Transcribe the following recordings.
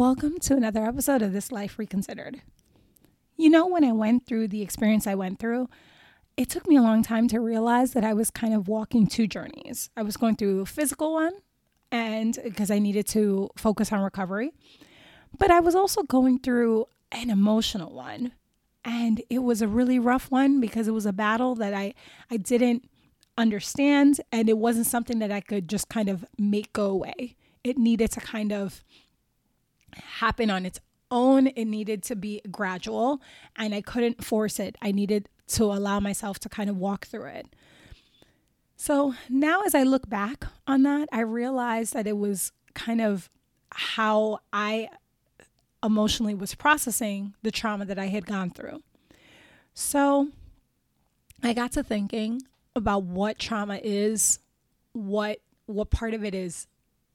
Welcome to another episode of This Life Reconsidered. You know, when I went through the experience I went through, it took me a long time to realize that I was kind of walking two journeys. I was going through a physical one, and because I needed to focus on recovery, but I was also going through an emotional one. And it was a really rough one because it was a battle that I, I didn't understand, and it wasn't something that I could just kind of make go away. It needed to kind of happen on its own. It needed to be gradual and I couldn't force it. I needed to allow myself to kind of walk through it. So now, as I look back on that, I realized that it was kind of how I emotionally was processing the trauma that I had gone through. So I got to thinking about what trauma is, what what part of it is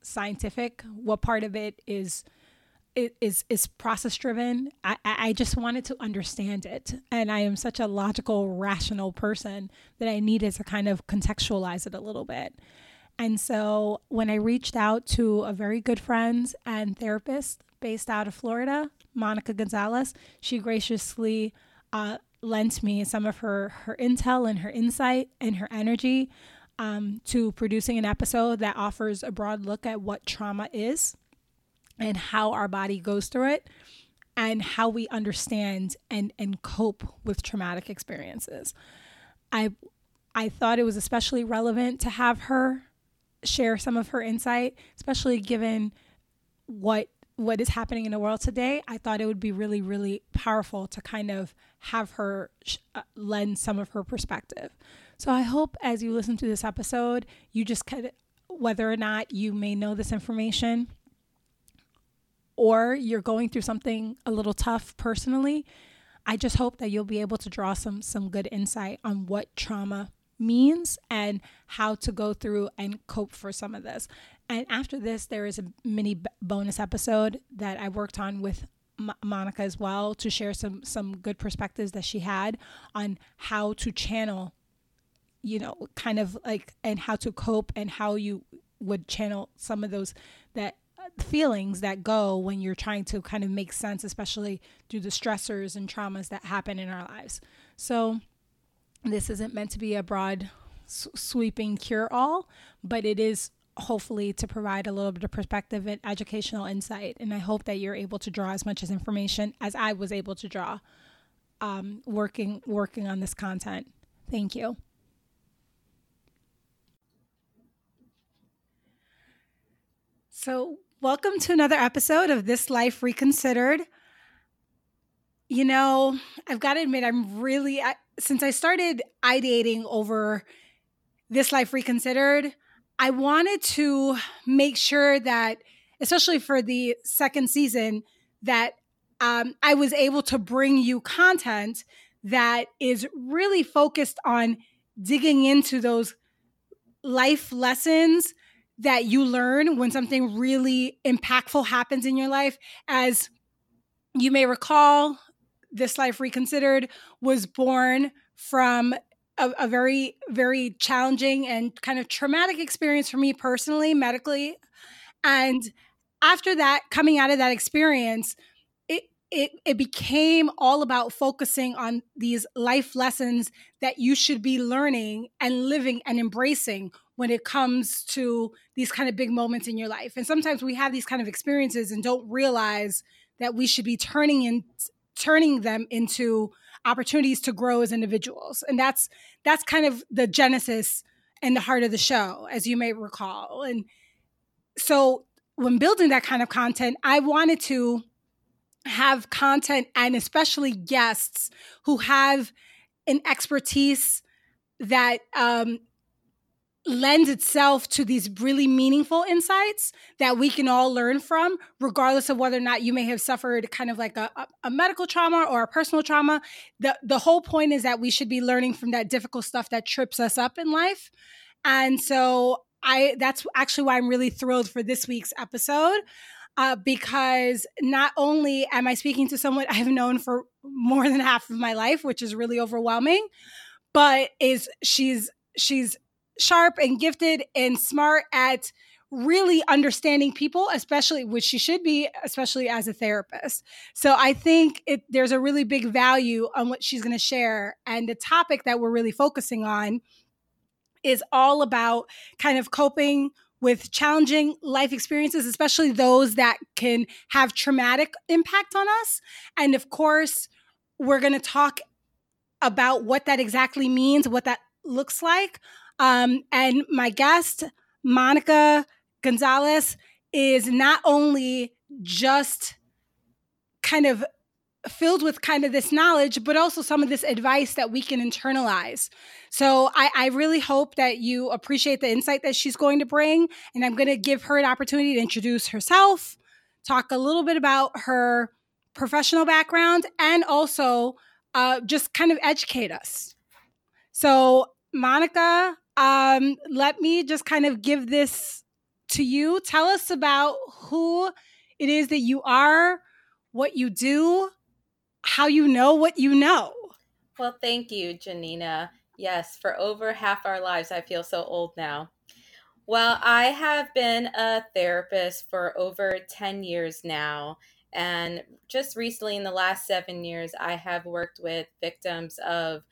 scientific, what part of it is is is process driven. I, I just wanted to understand it. And I am such a logical, rational person that I needed to kind of contextualize it a little bit. And so when I reached out to a very good friend and therapist based out of Florida, Monica Gonzalez, she graciously uh, lent me some of her her intel and her insight and her energy um, to producing an episode that offers a broad look at what trauma is and how our body goes through it and how we understand and and cope with traumatic experiences. I I thought it was especially relevant to have her share some of her insight, especially given what what is happening in the world today. I thought it would be really really powerful to kind of have her sh- uh, lend some of her perspective. So I hope as you listen to this episode, you just of whether or not you may know this information, or you're going through something a little tough personally, I just hope that you'll be able to draw some some good insight on what trauma means and how to go through and cope for some of this. And after this, there is a mini bonus episode that I worked on with Monica as well to share some some good perspectives that she had on how to channel you know kind of like and how to cope and how you would channel some of those that feelings that go when you're trying to kind of make sense, especially through the stressors and traumas that happen in our lives. So, this isn't meant to be a broad, sweeping cure all, but it is hopefully to provide a little bit of perspective and educational insight. And I hope that you're able to draw as much as information as I was able to draw um, working working on this content. Thank you. So, Welcome to another episode of This Life Reconsidered. You know, I've got to admit, I'm really, I, since I started ideating over This Life Reconsidered, I wanted to make sure that, especially for the second season, that um, I was able to bring you content that is really focused on digging into those life lessons that you learn when something really impactful happens in your life. As you may recall, This Life Reconsidered was born from a, a, very, very challenging and kind of traumatic experience for me personally, medically. And after that, coming out of that experience, it, it, became all about focusing on these life lessons that you should be learning and living and embracing when it comes to these kind of big moments in your life. And sometimes we have these kind of experiences and don't realize that we should be turning in turning them into opportunities to grow as individuals. And that's that's kind of the genesis and the heart of the show, as you may recall. And so when building that kind of content, I wanted to have content and especially guests who have an expertise that um, lends itself to these really meaningful insights that we can all learn from, regardless of whether or not you may have suffered kind of like a, a, medical trauma or a personal trauma. The, the whole point is that we should be learning from that difficult stuff that trips us up in life. And so I that's actually why I'm really thrilled for this week's episode. Uh, because not only am I speaking to someone I've known for more than half of my life, which is really overwhelming, but is she's she's sharp and gifted and smart at really understanding people, especially which she should be, especially as a therapist. So I think it, there's a really big value on what she's going to share. And the topic that we're really focusing on is all about kind of coping with challenging life experiences, especially those that can have traumatic impact on us. And of course, we're going to talk about what that exactly means, what that looks like. Um, and my guest, Monica Gonzalez, is not only just kind of filled with kind of this knowledge, but also some of this advice that we can internalize. So I, I, really hope that you appreciate the insight that she's going to bring. And I'm going to give her an opportunity to introduce herself, talk a little bit about her professional background, and also uh, just kind of educate us. So, Monica, um, let me just kind of give this to you. Tell us about who it is that you are, what you do, how you know what you know. Well, thank you, Janina. Yes, for over half our lives, I feel so old now. Well, I have been a therapist for over 10 years now. And just recently, in the last seven years, I have worked with victims of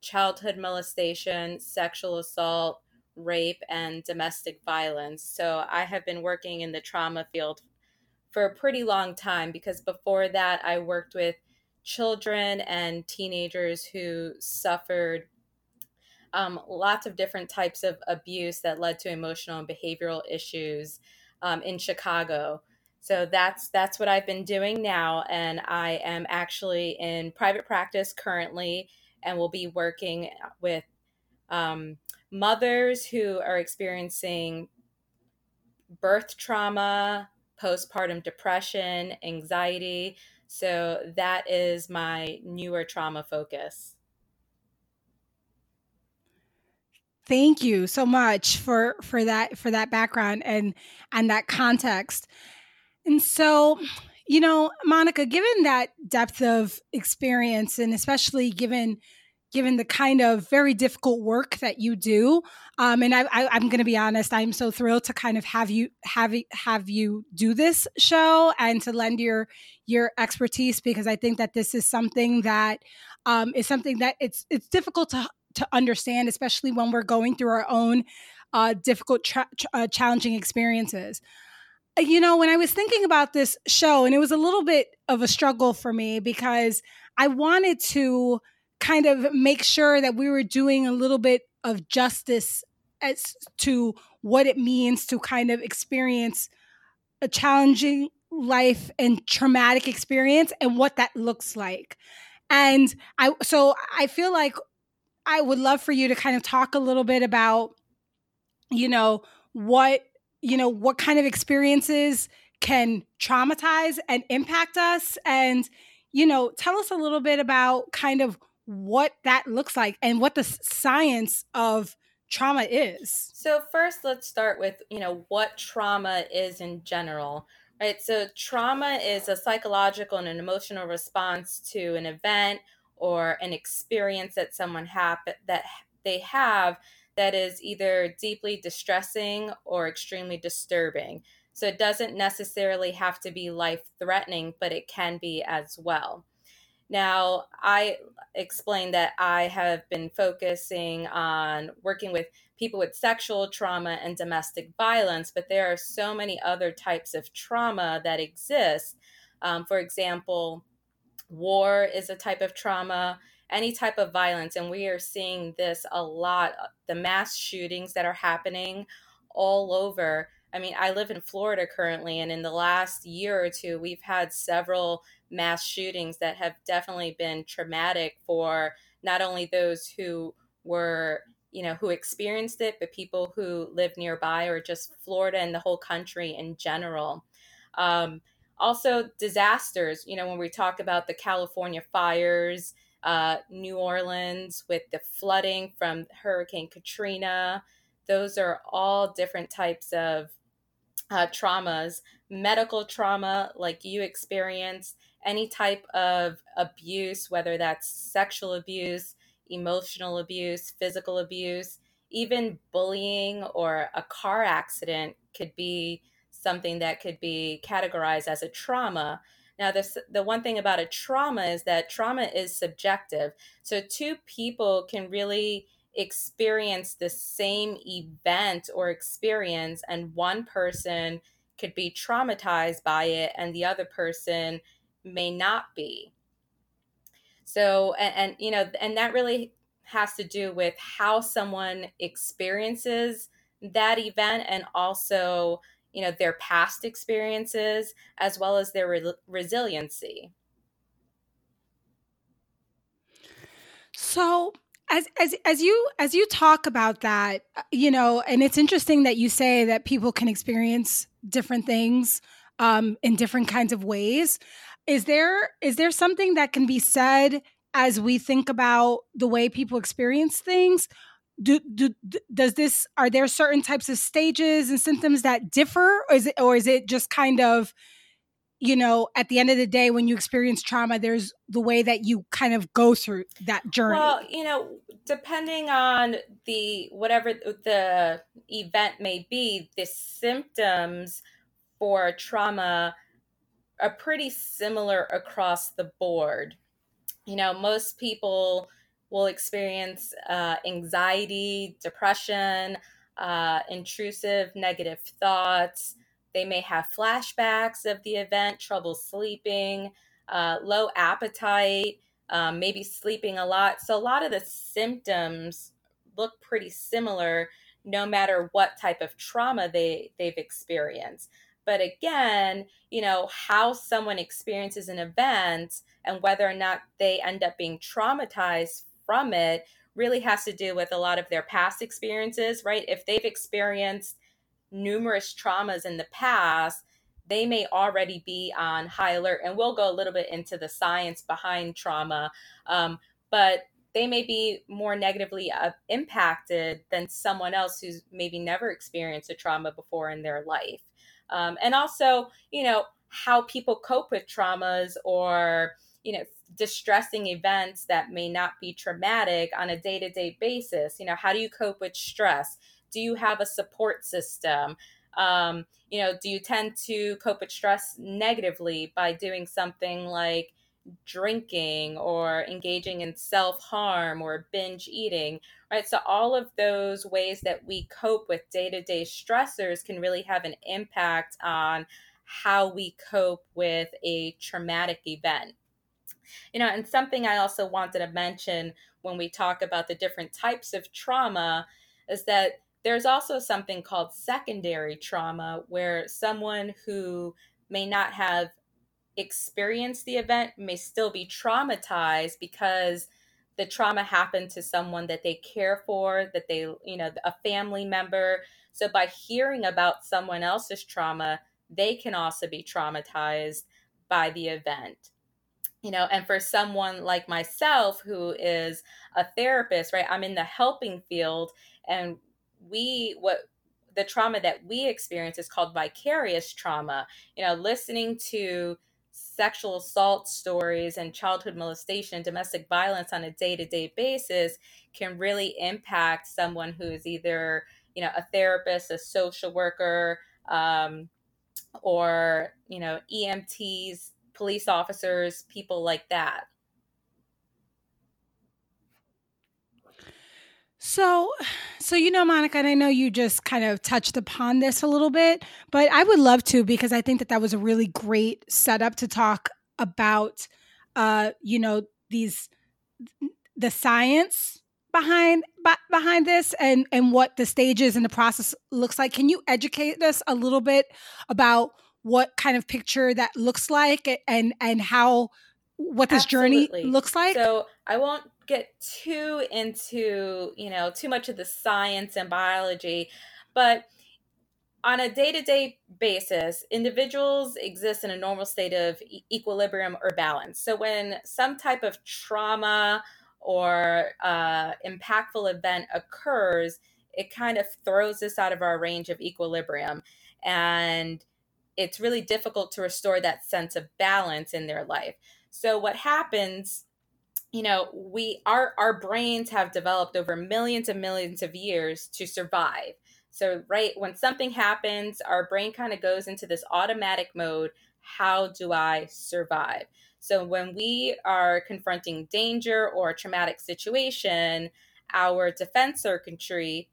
childhood molestation, sexual assault, rape, and domestic violence. So I have been working in the trauma field for a pretty long time because before that, I worked with children and teenagers who suffered um, lots of different types of abuse that led to emotional and behavioral issues um, in Chicago. So that's that's what I've been doing now, and I am actually in private practice currently, and will be working with um, mothers who are experiencing birth trauma, postpartum depression, anxiety, so that is my newer trauma focus. Thank you so much for for that for that background and and that context. And so, you know, Monica, given that depth of experience and especially given given the kind of very difficult work that you do. Um, and I, I, am going to be honest, I'm so thrilled to kind of have you have have you do this show and to lend your your expertise because I think that this is something that um, is something that it's it's difficult to to understand, especially when we're going through our own uh, difficult, tra- uh, challenging experiences. Uh, you know, when I was thinking about this show, and it was a little bit of a struggle for me because I wanted to kind of make sure that we were doing a little bit of justice as to what it means to kind of experience a challenging life and traumatic experience and what that looks like. And I so I feel like I would love for you to kind of talk a little bit about you know what you know what kind of experiences can traumatize and impact us and you know tell us a little bit about kind of what that looks like and what the science of trauma is. So first let's start with, you know, what trauma is in general. Right? So trauma is a psychological and an emotional response to an event or an experience that someone have that they have that is either deeply distressing or extremely disturbing. So it doesn't necessarily have to be life threatening, but it can be as well. Now, I explained that I have been focusing on working with people with sexual trauma and domestic violence, but there are so many other types of trauma that exist. Um, for example, war is a type of trauma, any type of violence, and we are seeing this a lot. The mass shootings that are happening all over. I mean, I live in Florida currently, and in the last year or two, we've had several mass shootings that have definitely been traumatic for not only those who were you know who experienced it but people who live nearby or just florida and the whole country in general. Um, also disasters you know when we talk about the california fires uh, new orleans with the flooding from hurricane katrina those are all different types of uh, traumas medical trauma like you experienced any type of abuse, whether that's sexual abuse, emotional abuse, physical abuse, even bullying or a car accident could be something that could be categorized as a trauma. Now, this, the one thing about a trauma is that trauma is subjective. So, two people can really experience the same event or experience, and one person could be traumatized by it, and the other person may not be. So, and, and you know, and that really has to do with how someone experiences that event and also you know their past experiences as well as their re- resiliency so as as as you as you talk about that you know and it's interesting that you say that people can experience different things um, in different kinds of ways is there is there something that can be said as we think about the way people experience things? Do, do does this are there certain types of stages and symptoms that differ? Or is it or is it just kind of you know at the end of the day when you experience trauma there's the way that you kind of go through that journey? Well you know depending on the whatever the event may be the symptoms for trauma are pretty similar across the board you know, most people will experience uh, anxiety, depression, uh, intrusive negative thoughts. They may have flashbacks of the event, trouble sleeping, uh, low appetite, um, maybe sleeping a lot. So, a lot of the symptoms look pretty similar no matter what type of trauma they, they've experienced. But again, you know, how someone experiences an event and whether or not they end up being traumatized from it really has to do with a lot of their past experiences, right? If they've experienced numerous traumas in the past, they may already be on high alert. And we'll go a little bit into the science behind trauma. Um, but they may be more negatively uh, impacted than someone else who's maybe never experienced a trauma before in their life um, and also you know how people cope with traumas or you know distressing events that may not be traumatic on a day-to-day basis. You know how do you cope with stress? Do you have a support system? Um, you know do you tend to cope with stress negatively by doing something like drinking or engaging in self-harm or binge eating right? So all of those ways that we cope with day-to-day stressors can really have an impact on how we cope with a traumatic event. You know and something i also wanted to mention when we talk about the different types of trauma is that there's also something called secondary trauma where someone who may not have experienced the event may still be traumatized because the trauma happened to someone that they care for, that they, you know, a family member. So by hearing about someone else's trauma, they can also be traumatized by the event. You know, and for someone like myself who is a therapist, right? I'm in the helping field and we what the trauma that we experience is called vicarious trauma. You know, listening to sexual assault stories and childhood molestation, domestic violence on a day to day basis can really impact someone who is either, you know, a therapist, a social worker, um, or, you know, EMTs, police officers, people like that. So, so you know, Monica, and I know you just kind of touched upon this a little bit, but I would love to because I think that that was a really great setup to talk about, uh, you know, these the science behind behind this and and what the stages and the process looks like. Can you educate us a little bit about what kind of picture that looks like and and how what this Absolutely. journey looks like? So I won't get too into, you know, too much of the science and biology, but on a day-to-day basis, individuals exist in a normal state of e- equilibrium or balance. So when some type of trauma or uh, impactful event occurs, it kind of throws us out of our range of equilibrium. And it's really difficult to restore that sense of balance in their life. So, what happens you know we our our brains have developed over millions and millions of years to survive. So right when something happens our brain kind of goes into this automatic mode how do i survive? So when we are confronting danger or a traumatic situation our defense circuitry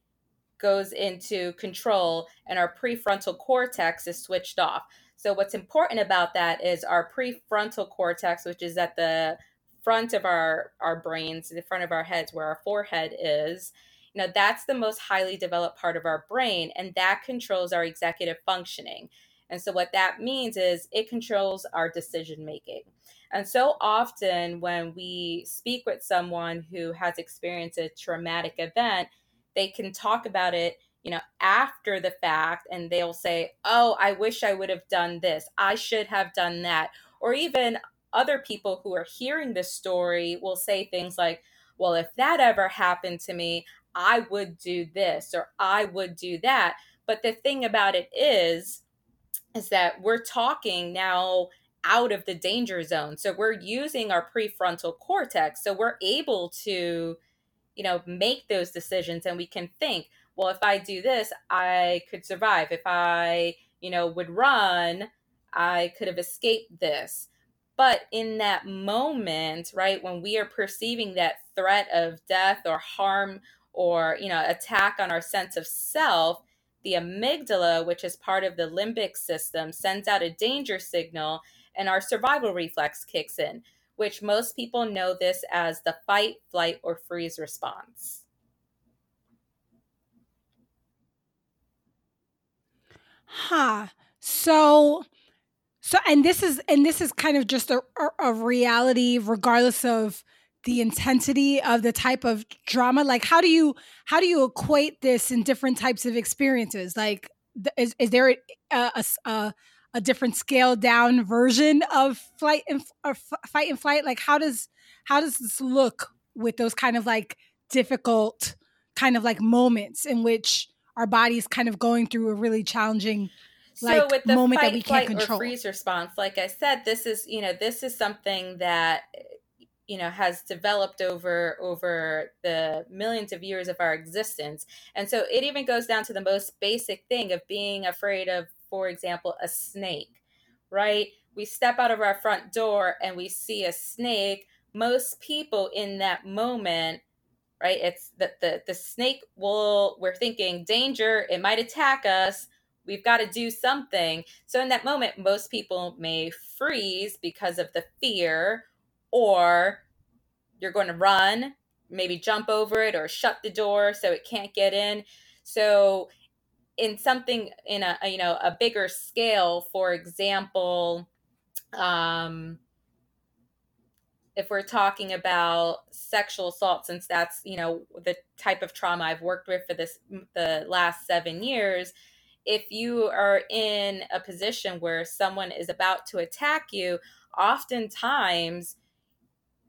goes into control and our prefrontal cortex is switched off. So what's important about that is our prefrontal cortex which is at the front of our our brains, the front of our heads where our forehead is, you know, that's the most highly developed part of our brain and that controls our executive functioning. And so what that means is it controls our decision making. And so often when we speak with someone who has experienced a traumatic event, they can talk about it you know, after the fact, and they'll say, Oh, I wish I would have done this. I should have done that. Or even, other people who are hearing this story will say things like, well, if that ever happened to me, I would do this or I would do that. But the thing about it is, is that we're talking now out of the danger zone. So we're using our prefrontal cortex. So we're able to, you know, make those decisions and we can think, well, if I do this, I could survive. If I, you know, would run, I could have escaped this. But in that moment, right, when we are perceiving that threat of death or harm or, you know, attack on our sense of self, the amygdala, which is part of the limbic system, sends out a danger signal and our survival reflex kicks in, which most people know this as the fight, flight, or freeze response. Huh. So so, and this is and this is kind of just a, a reality, regardless of the intensity of the type of drama. Like, how do you how do you equate this in different types of experiences? Like, is is there a, a, a different scaled down version of flight and or fight and flight? Like, how does how does this look with those kind of like difficult kind of like moments in which our body's kind of going through a really challenging like so with the moment fight, that we can't control. or freeze response, like I said, this is you know this is something that you know has developed over over the millions of years of our existence, and so it even goes down to the most basic thing of being afraid of, for example, a snake, right? We step out of our front door and we see a snake. Most people in that moment right it's that the the snake will we're thinking danger it might attack us we've got to do something. So in that moment, most people may freeze because of the fear, or you're going to run, maybe jump over it or shut the door so it can't get in. So in something in a you know a bigger scale, for example, um, if we're talking about sexual assault since that's you know the type of trauma i've worked with for this the last seven years if you are in a position where someone is about to attack you, oftentimes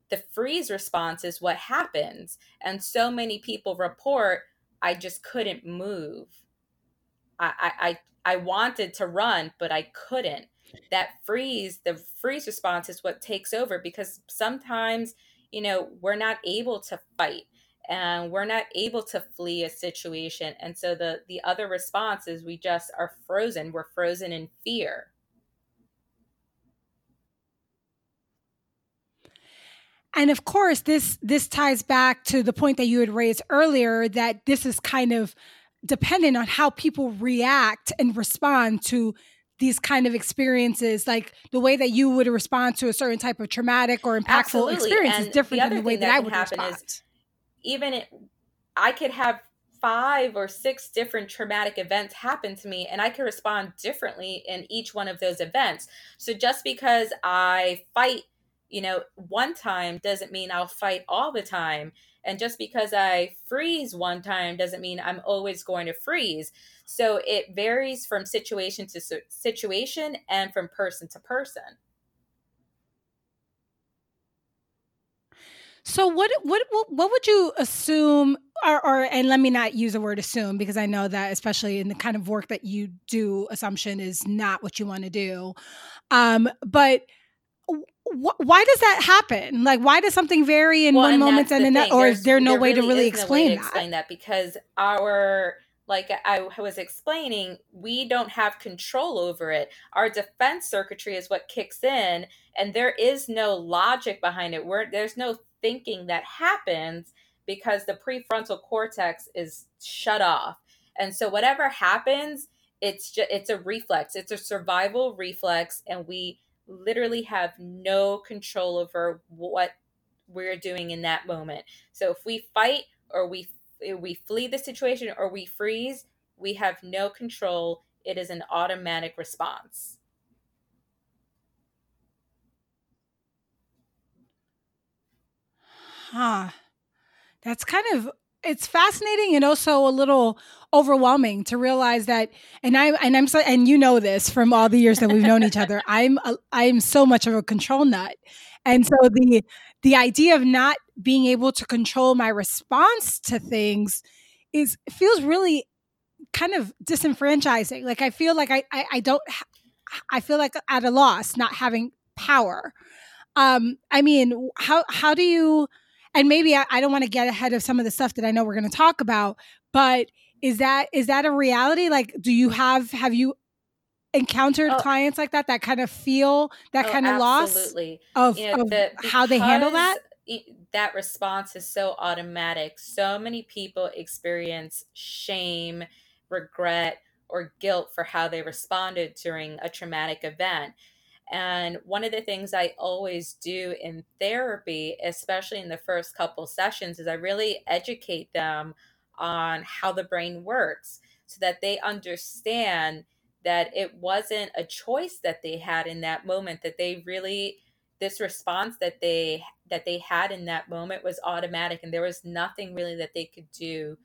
the freeze response is what happens. And so many people report, I just couldn't move. I, I, I wanted to run, but I couldn't. That freeze, the freeze response is what takes over because sometimes, you know, we're not able to fight and we're not able to flee a situation and so the the other response is we just are frozen we're frozen in fear and of course this this ties back to the point that you had raised earlier that this is kind of dependent on how people react and respond to these kind of experiences like the way that you would respond to a certain type of traumatic or impactful Absolutely. experience and is different than the way that, that I would respond. Is even it, I could have five or six different traumatic events happen to me and I can respond differently in each one of those events. So just because I fight, you know, one time doesn't mean I'll fight all the time. And just because I freeze one time doesn't mean I'm always going to freeze. So it varies from situation to situation and from person to person. So what what what would you assume or, or and let me not use the word assume because I know that especially in the kind of work that you do assumption is not what you want to do. Um but wh- why does that happen? Like, why does something vary in Well, one moment and the in or is there no there way to really really is no way to explain that? explain that because our like I was explaining, we don't have control over it. Our defense circuitry is what kicks in, and there is no logic behind it. Where there's no thinking that happens because the prefrontal cortex is shut off. And so whatever happens, it's just it's a reflex. It's a survival reflex and we literally have no control over what we're doing in that moment. So if we fight or we we flee the situation or we freeze, we have no control. It is an automatic response. Huh. That's kind of it's fascinating and also a little overwhelming to realize that and I and I'm so and you know this from all the years that we've known each other. I'm a, I'm so much of a control nut. And so the the idea of not being able to control my response to things is feels really kind of disenfranchising. Like I feel like I I, I don't I feel like at a loss not having power. Um I mean, how how do you and maybe I, I don't want to get ahead of some of the stuff that I know we're going to talk about, but is that is that a reality? Like, do you have have you encountered Oh, clients like that that kind of feel that oh, kind of loss of, You know, of the how they handle that? i- that response is so automatic, so many people experience shame, regret, or guilt for how they responded during a traumatic event. And one of the things I always do in therapy, especially in the first couple sessions, is I really educate them on how the brain works so that they understand that it wasn't a choice that they had in that moment that they really this response that they that they had in that moment was automatic and there was nothing really that they could do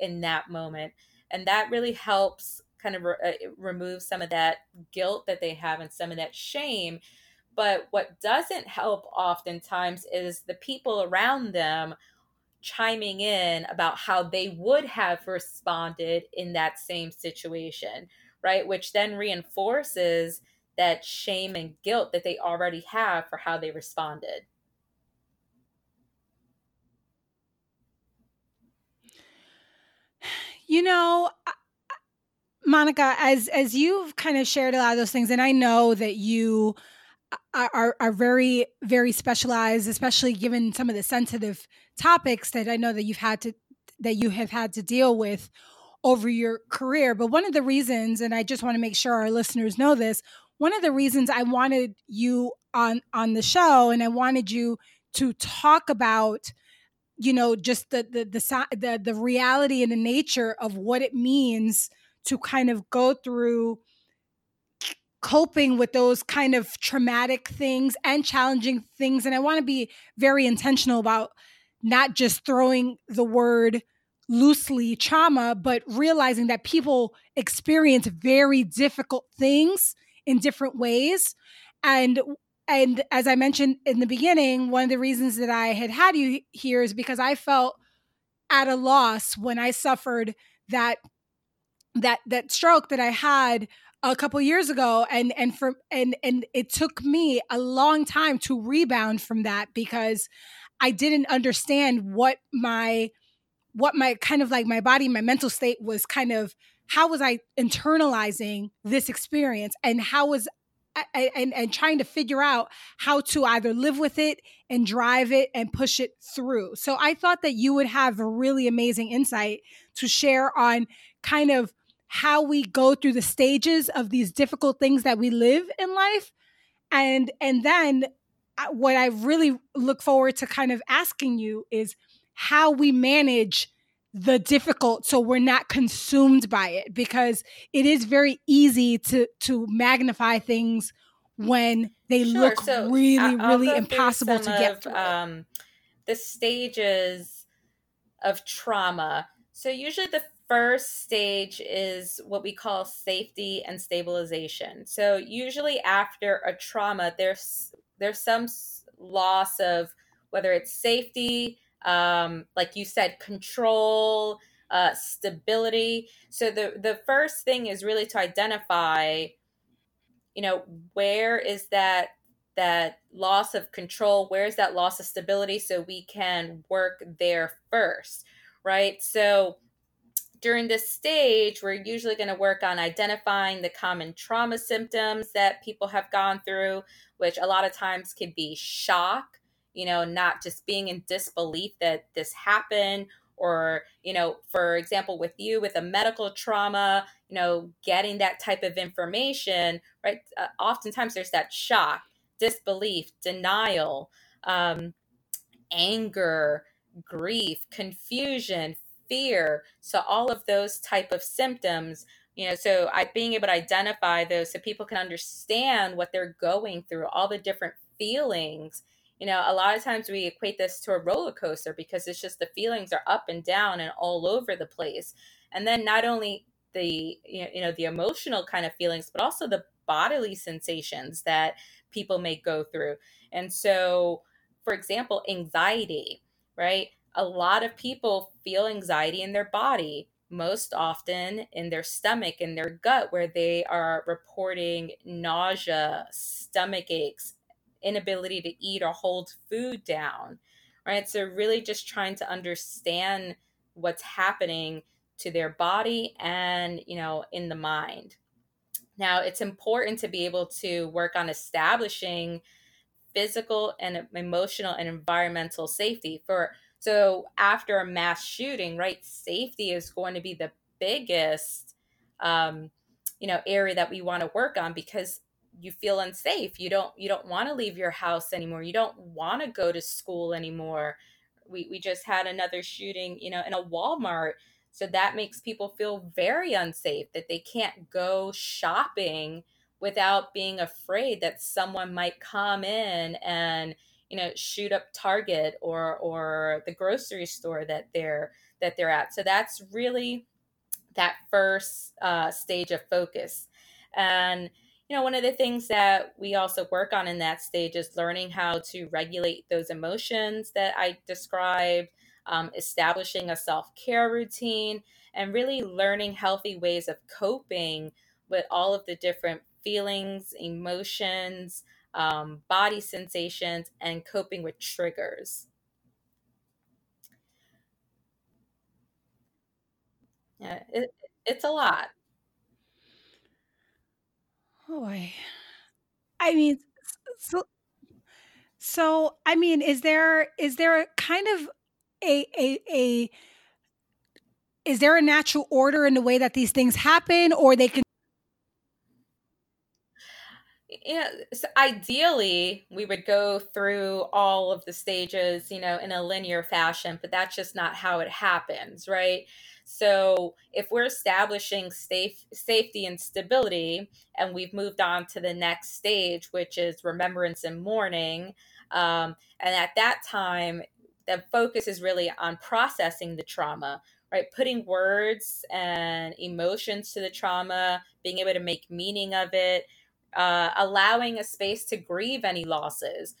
in that moment. And that really helps kind of re- uh, remove some of that guilt that they have and some of that shame. But what doesn't help oftentimes is the people around them chiming in about how they would have responded in that same situation right? Which then reinforces that shame and guilt that they already have for how they responded. You know, Monica, as as you've kind of shared a lot of those things, and I know that you uh, are, are, are very very specialized, especially given some of the sensitive topics that I know that you've had to that you have had to deal with over your career. But one of the reasons, and I just want to make sure our listeners know this, one of the reasons I wanted you on on the show, and I wanted you to talk about you know just the the the the, the reality and the nature of what it means to kind of go through coping with those kind of traumatic things and challenging things and i want to be very intentional about not just throwing the word loosely trauma but realizing that people experience very difficult things in different ways. And and as i mentioned in the beginning one of the reasons that i had had you here is because i felt at a loss when i suffered that that that stroke that I had a couple years ago and and for and and it took me a long time to rebound from that because I didn't understand what my what my kind of like my body my mental state was kind of how was I internalizing this experience and how was and and trying to figure out how to either live with it and drive it and push it through. So I thought that you would have a really amazing insight to share on kind of how we go through the stages of these difficult things that we live in life and and then uh, what i really look forward to kind of asking you is how we manage the difficult so we're not consumed by it because it is very easy to to magnify things when they Sure. look So really I- I'll really impossible to get of through um, the stages of trauma. So usually the first stage is what we call safety and stabilization. So usually after a trauma, there's there's some loss of whether it's safety, um, like you said, control, uh, stability. So the the first thing is really to identify, you know, where is that that loss of control where's that loss of stability so we can work there first right so during this stage we're usually going to work on identifying the common trauma symptoms that people have gone through which a lot of times can be shock you know not just being in disbelief that this happened or you know for example with you with a medical trauma you know getting that type of information right? Uh, oftentimes there's that shock disbelief, denial, um, anger, grief, confusion, fear. So all of those type of symptoms, you know, so I being able to identify those so people can understand what they're going through, all the different feelings. You know, a lot of times we equate this to a roller coaster because it's just the feelings are up and down and all over the place. And then not only the you know the emotional kind of feelings, but also the bodily sensations that people may go through. And so, for example, anxiety, right? A lot of people feel anxiety in their body, most often in their stomach, in their gut, where they are reporting nausea, stomach aches, inability to eat or hold food down, right? So, really just trying to understand what's happening to their body and, you know, in the mind. Now, it's important to be able to work on establishing physical and emotional and environmental safety for so after a mass shooting right safety is going to be the biggest um, you know area that we want to work on because you feel unsafe. You don't you don't want to leave your house anymore. You don't want to go to school anymore. We, we just had another shooting you know in a walmart. So that makes people feel very unsafe that they can't go shopping without being afraid that someone might come in and you know shoot up Target or or the grocery store that they're that they're at. So that's really that first uh, stage of focus. And you know, one of the things that we also work on in that stage is learning how to regulate those emotions that I described, um, establishing a self care routine, and really learning healthy ways of coping with all of the different feelings, emotions, um, body sensations, and coping with triggers. Yeah, it, it's a lot. Oh, I, I mean, so, so I mean, is there is there a kind of a a a is there a natural order in the way that these things happen or they can yeah so ideally we would go through all of the stages you know in a linear fashion but that's just not how it happens right? So if we're establishing safe safety and stability and we've moved on to the next stage which is remembrance and mourning um, and at that time the focus is really on processing the trauma right? Putting words and emotions to the trauma being able to make meaning of it uh, allowing a space to grieve any losses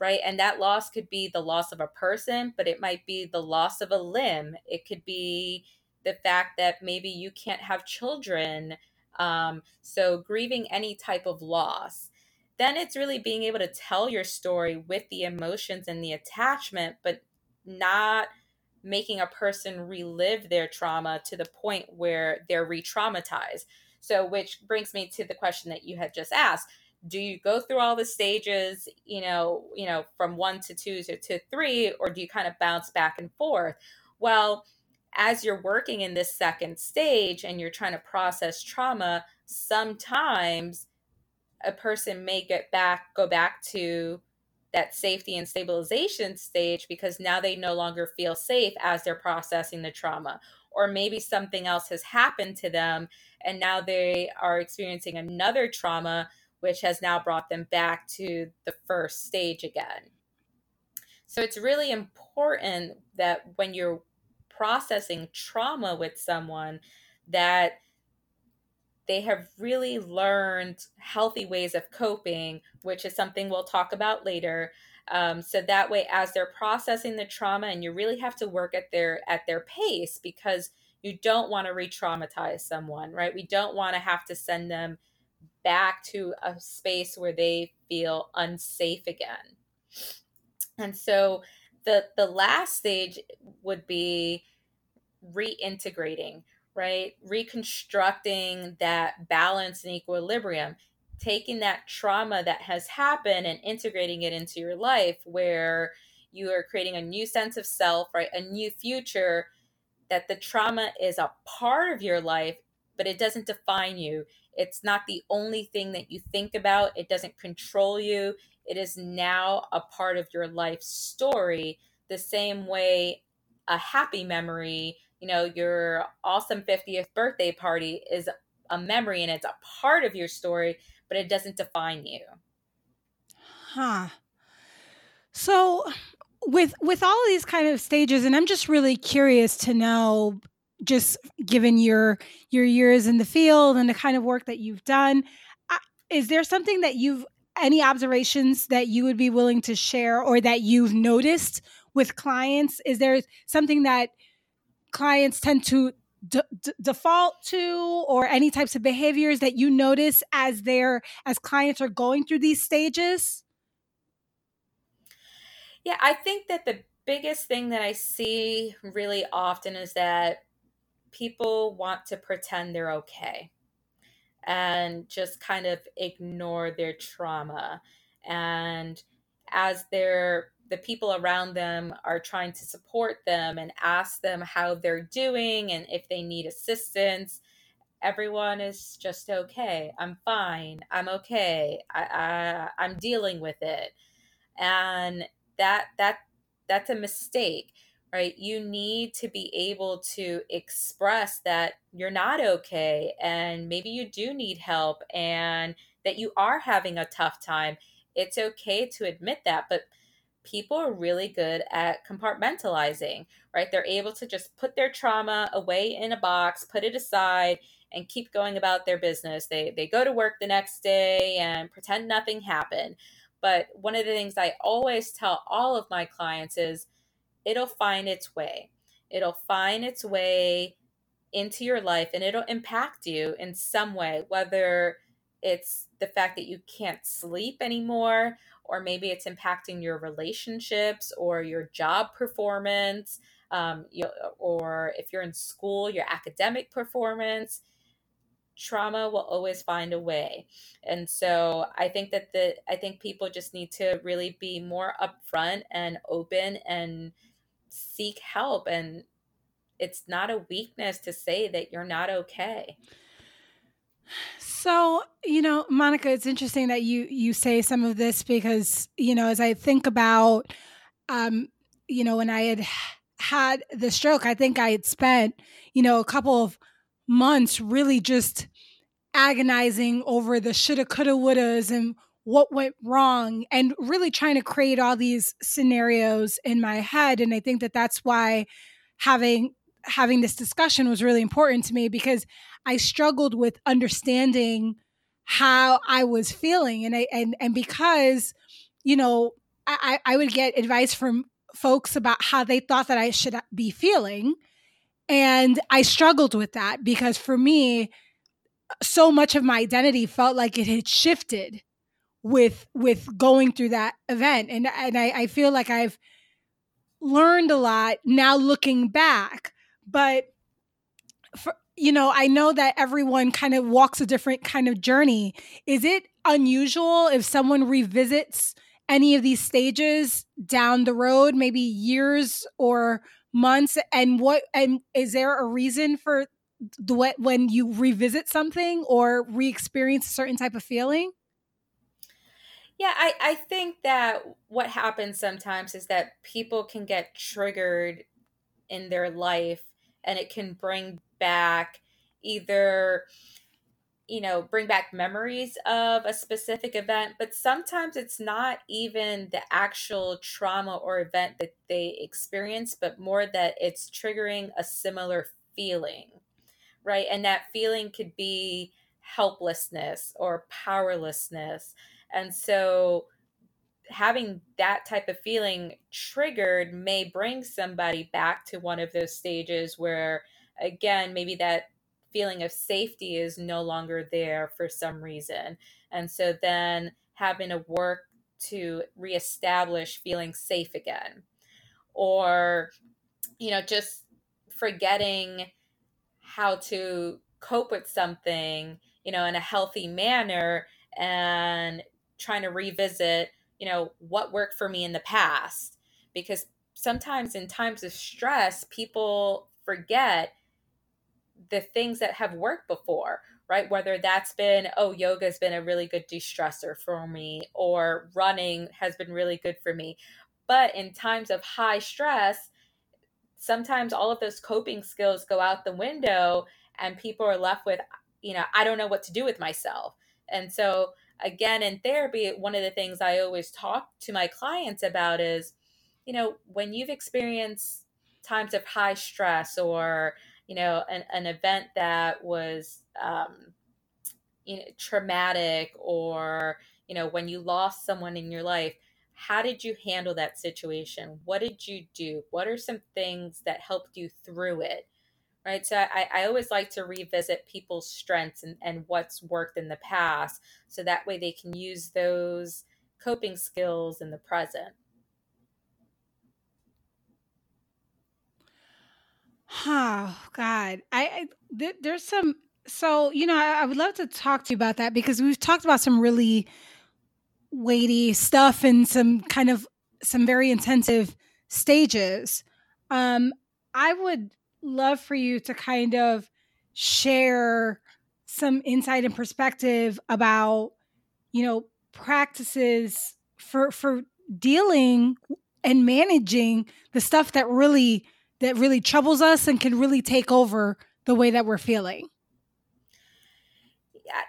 right? And that loss could be the loss of a person but it might be the loss of a limb. It could be the fact that maybe you can't have children um, so grieving any type of loss. Then it's really being able to tell your story with the emotions and the attachment, but not making a person relive their trauma to the point where they're re traumatized. So, which brings me to the question that you had just asked. Do you go through all the stages, you know, you know, from one to two to, to three, or do you kind of bounce back and forth? Well, as you're working in this second stage and you're trying to process trauma, sometimes a person may get back go back to that safety and stabilization stage because now they no longer feel safe as they're processing the trauma. Or maybe something else has happened to them and now they are experiencing another trauma which has now brought them back to the first stage again. So it's really important that when you're processing trauma with someone that they have really learned healthy ways of coping, which is something we'll talk about later. Um, so that way, as they're processing the trauma, and you really have to work at their at their pace because you don't want to re-traumatize someone, right? We don't want to have to send them back to a space where they feel unsafe again. And so the the last stage would be reintegrating, right? Reconstructing that balance and equilibrium, taking that trauma that has happened and integrating it into your life where you are creating a new sense of self, right? A new future that the trauma is a part of your life, but it doesn't define you. It's not the only thing that you think about. It doesn't control you. It is now a part of your life story, the same way a happy memory, you know, your awesome 50th birthday party is a memory and it's a part of your story, but it doesn't define you. Huh. So with with all these kind of stages and I'm just really curious to know just given your your years in the field and the kind of work that you've done uh, is there something that you've any observations that you would be willing to share or that you've noticed with clients is there something that clients tend to d- d- default to or any types of behaviors that you notice as they're as clients are going through these stages yeah i think that the biggest thing that i see really often is that people want to pretend they're okay and just kind of ignore their trauma. And as they're the people around them are trying to support them and ask them how they're doing and if they need assistance everyone is just okay i'm fine i'm okay I, I i'm dealing with it and that that that's a mistake right? You need to be able to express that you're not okay and maybe you do need help and that you are having a tough time. It's okay to admit that, but people are really good at compartmentalizing, right? They're able to just put their trauma away in a box, put it aside and keep going about their business. They they go to work the next day and pretend nothing happened. But one of the things I always tell all of my clients is it'll find its way. It'll find its way into your life and it'll impact you in some way, whether it's the fact that you can't sleep anymore, or maybe it's impacting your relationships or your job performance, um, you, or if you're in school, your academic performance. Trauma will always find a way. And so I think that the I think people just need to really be more upfront and open and seek help and it's not a weakness to say that you're not okay so you know monica it's interesting that you you say some of this because you know as i think about um you know when i had had the stroke i think i had spent you know a couple of months really just agonizing over the shoulda coulda wouldas and what went wrong and really trying to create all these scenarios in my head. And i think that that's why having having this discussion was really important to me because i struggled with understanding how i was feeling. And i and and because you know i i would get advice from folks about how they thought that i should be feeling. And i struggled with that because for me so much of my identity felt like it had shifted with with going through that event. And and I, I feel like I've learned a lot now looking back but for, you know I know that everyone kind of walks a different kind of journey. Is it unusual if someone revisits any of these stages down the road maybe years or months? And what and is there a reason for when you revisit something or re-experience a certain type of feeling? Yeah, I, I think that what happens sometimes is that people can get triggered in their life and it can bring back either you know bring back memories of a specific event but sometimes it's not even the actual trauma or event that they experience but more that it's triggering a similar feeling right? And that feeling could be helplessness or powerlessness. And so having that type of feeling triggered may bring somebody back to one of those stages where again maybe that feeling of safety is no longer there for some reason. And so then having to work to reestablish feeling safe again. Or, you know, just forgetting how to cope with something, you know, in a healthy manner and trying to revisit, you know, what worked for me in the past. Because sometimes in times of stress, people forget the things that have worked before, right? Whether that's been, oh, yoga has been a really good de stressor for me, or running has been really good for me. But in times of high stress, sometimes all of those coping skills go out the window and people are left with, you know, I don't know what to do with myself. And so, again, in therapy, one of the things I always talk to my clients about is, you know, when you've experienced times of high stress or you know an, an event that was um, you know traumatic or you know when you lost someone in your life how did you handle that situation? What did you do? What are some things that helped you through it right so i, I always like to revisit people's strengths and, and what's worked in the past so that way they can use those coping skills in the present Oh God, I, I th- there's some. So you know, I, I would love to talk to you about that because we've talked about some really weighty stuff and some kind of some very intensive stages. Um, I would love for you to kind of share some insight and perspective about you know practices for for dealing and managing the stuff that really that really troubles us and can really take over the way that we're feeling?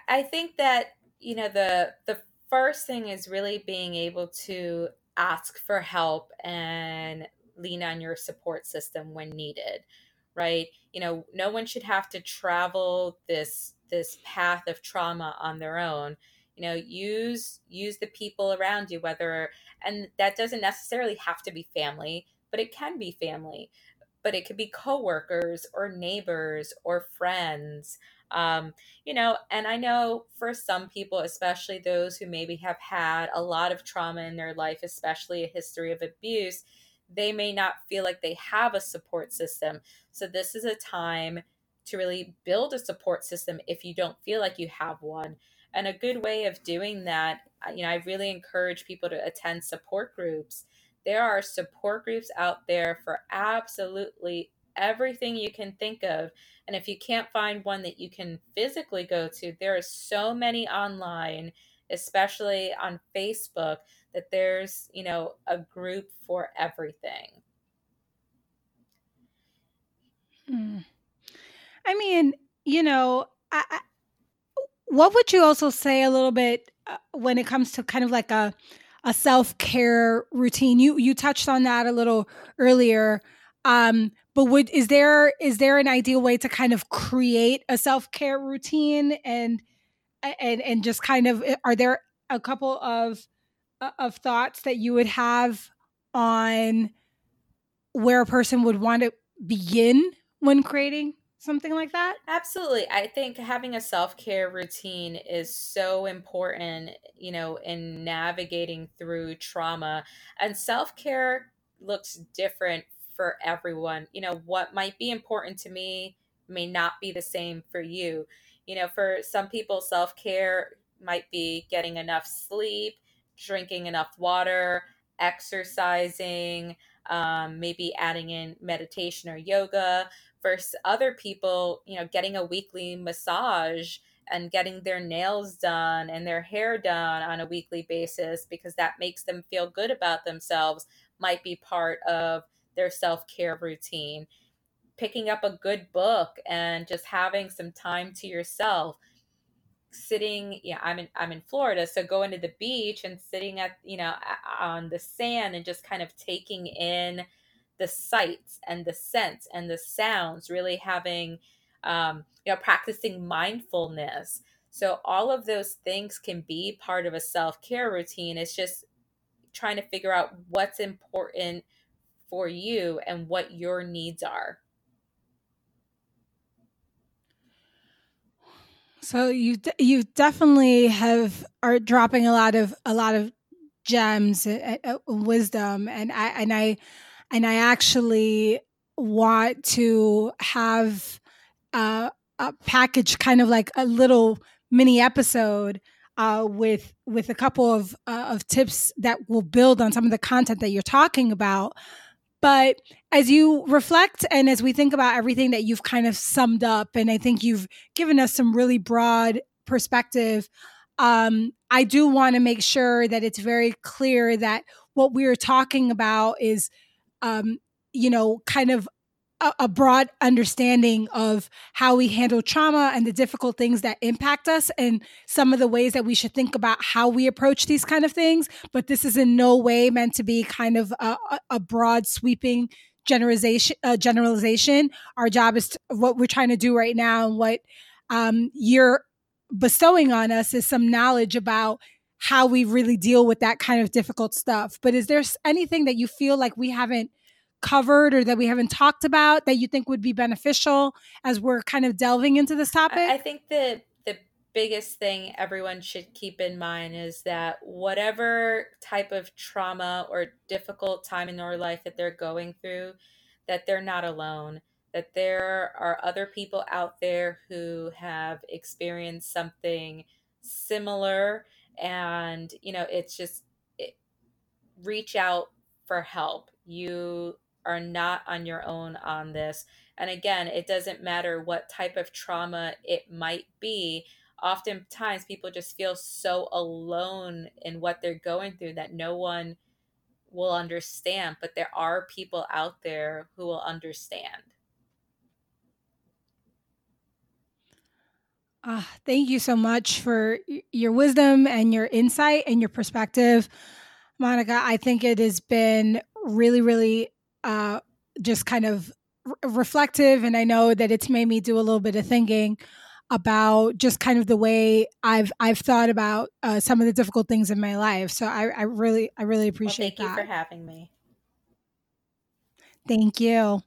I think that you know the the first thing is really being able to ask for help and lean on your support system when needed right you know no one should have to travel this this path of trauma on their own you know use use the people around you whether and that doesn't necessarily have to be family but it can be family but it could be coworkers or neighbors or friends. Um, you know, and I know for some people, especially those who maybe have had a lot of trauma in their life, especially a history of abuse, they may not feel like they have a support system. So, this is a time to really build a support system if you don't feel like you have one. And a good way of doing that, uh, you know, I really encourage people to attend support groups there are support groups out there for absolutely everything you can think of. And if you can't find one that you can physically go to, there are so many online, especially on Facebook, that there's, you know, a group for everything. Hmm. I mean, you know, I, I, what would you also say a little bit uh, when it comes to kind of like a a self-care routine you you touched on that a little earlier um but would is there is there an ideal way to kind of create a self-care routine and and and just kind of eh, are there a couple of of thoughts that you would have on where a person would want to begin when creating something like that? Absolutely. I think having a self care routine is so important, you know, in navigating through trauma. And self care looks different for everyone. You know, what might be important to me may not be the same for you. You know, for some people, self care might be getting enough sleep, drinking enough water, exercising, um, maybe adding in meditation or yoga for other people, you know, getting a weekly massage and getting their nails done and their hair done on a weekly basis because that makes them feel good about themselves might be part of their self-care routine. Picking up a good book and just having some time to yourself. Sitting, yeah, I'm in I'm in Florida, so going to the beach and sitting at, you know, on the sand and just kind of taking in the sights and the scents and the sounds, really having, um, you know, practicing mindfulness. So all of those things can be part of a self care routine. It's just trying to figure out what's important for you and what your needs are. So you you definitely have are dropping a lot of a lot of gems, uh, uh, wisdom, and I and I and I actually want to have uh, a package, kind of like a little mini episode uh, with with a couple of uh, of tips that will build on some of the content that you're talking about. But as you reflect and as we think about everything that you've kind of summed up, and I think you've given us some really broad perspective, um, I do want to make sure that it's very clear that what we're talking about is, um, you know, kind of a, a broad understanding of how we handle trauma and the difficult things that impact us and some of the ways that we should think about how we approach these kind of things. But this is in no way meant to be kind of a, a broad sweeping generalization uh, generalization. Our job is to, what we're trying to do right now and what um, you're bestowing on us is some knowledge about how we really deal with that kind of difficult stuff. But is there anything that you feel like we haven't covered or that we haven't talked about that you think would be beneficial as we're kind of delving into this topic? I think that the biggest thing everyone should keep in mind is that whatever type of trauma or difficult time in their life that they're going through, that they're not alone. That there are other people out there who have experienced something similar, and you know, it's just it, reach out for help. You are not on your own on this. And again, it doesn't matter what type of trauma it might be. Oftentimes, people just feel so alone in what they're going through that no one will understand. But there are people out there who will understand. Uh, thank you so much for your wisdom and your insight and your perspective. Monica, I think it has been really, really uh, just kind of reflective. And I know that it's made me do a little bit of thinking about just kind of the way I've I've thought about uh, some of the difficult things in my life. So I, I really I really appreciate well, thank that. Thank you for having me. Thank you.